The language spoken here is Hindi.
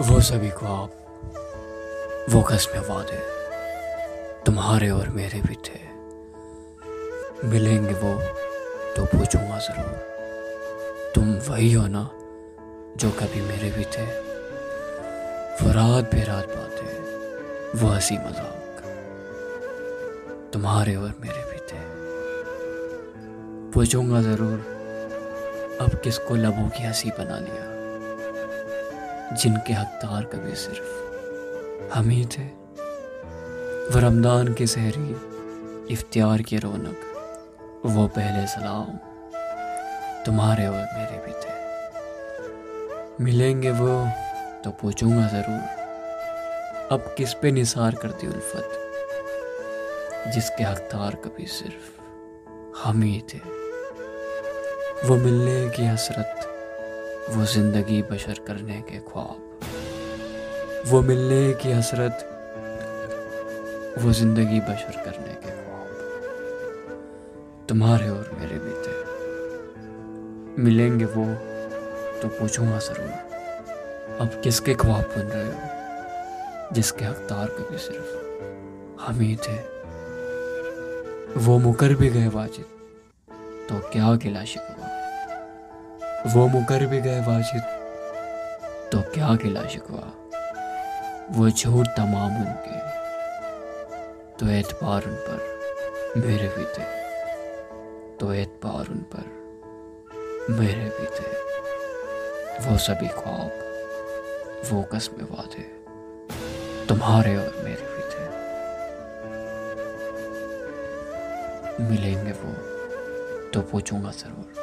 वो सभी ख्वाब वो कसम वादे तुम्हारे और मेरे भी थे। मिलेंगे वो तो पूछूँगा ज़रूर। तुम वही हो ना जो कभी मेरे भी थे। वो रात बेरात बातें, वो हँसी मज़ाक। तुम्हारे और मेरे भी थे। पूछूँगा ज़रूर, अब किसको लबों की हँसी बना लिया? जिनके हकदार कभी सिर्फ़ हम ही। थे वो रमदान की सहरी इफ्तियार की रौनक, वो पहले सलाम तुम्हारे और मेरे भी थे। मिलेंगे वो तो पूछूँगा ज़रूर, अब किस पे निसार करती उल्फत, जिसके हकदार कभी सिर्फ़ हम ही। थे वो मिलने की हसरत वो ज़िंदगी बशर करने के ख्वाब। वो मिलने की हसरत। वो ज़िंदगी बशर करने के ख्वाब। तुम्हारे और मेरे थे मिलेंगे वो तो पूछूँगा ज़रूर अब किसके ख्वाब बन रहे हो? जिसके हकदार कभी सिर्फ़ हम ही। थे वो मुकर भी गए वाजिद तो क्या गिला शिकवा? वो मुकर भी गए वाजिद। तो क्या गिला शिकवा? वो झूठ तमाम उनके। तो एतबार उन पर मेरे भी थे। तो एतबार उन पर मेरे भी थे। वो सभी ख्वाब, वो कसम वादे तुम्हारे और मेरे भी थे। मिलेंगे वो तो पूछूँगा ज़रूर।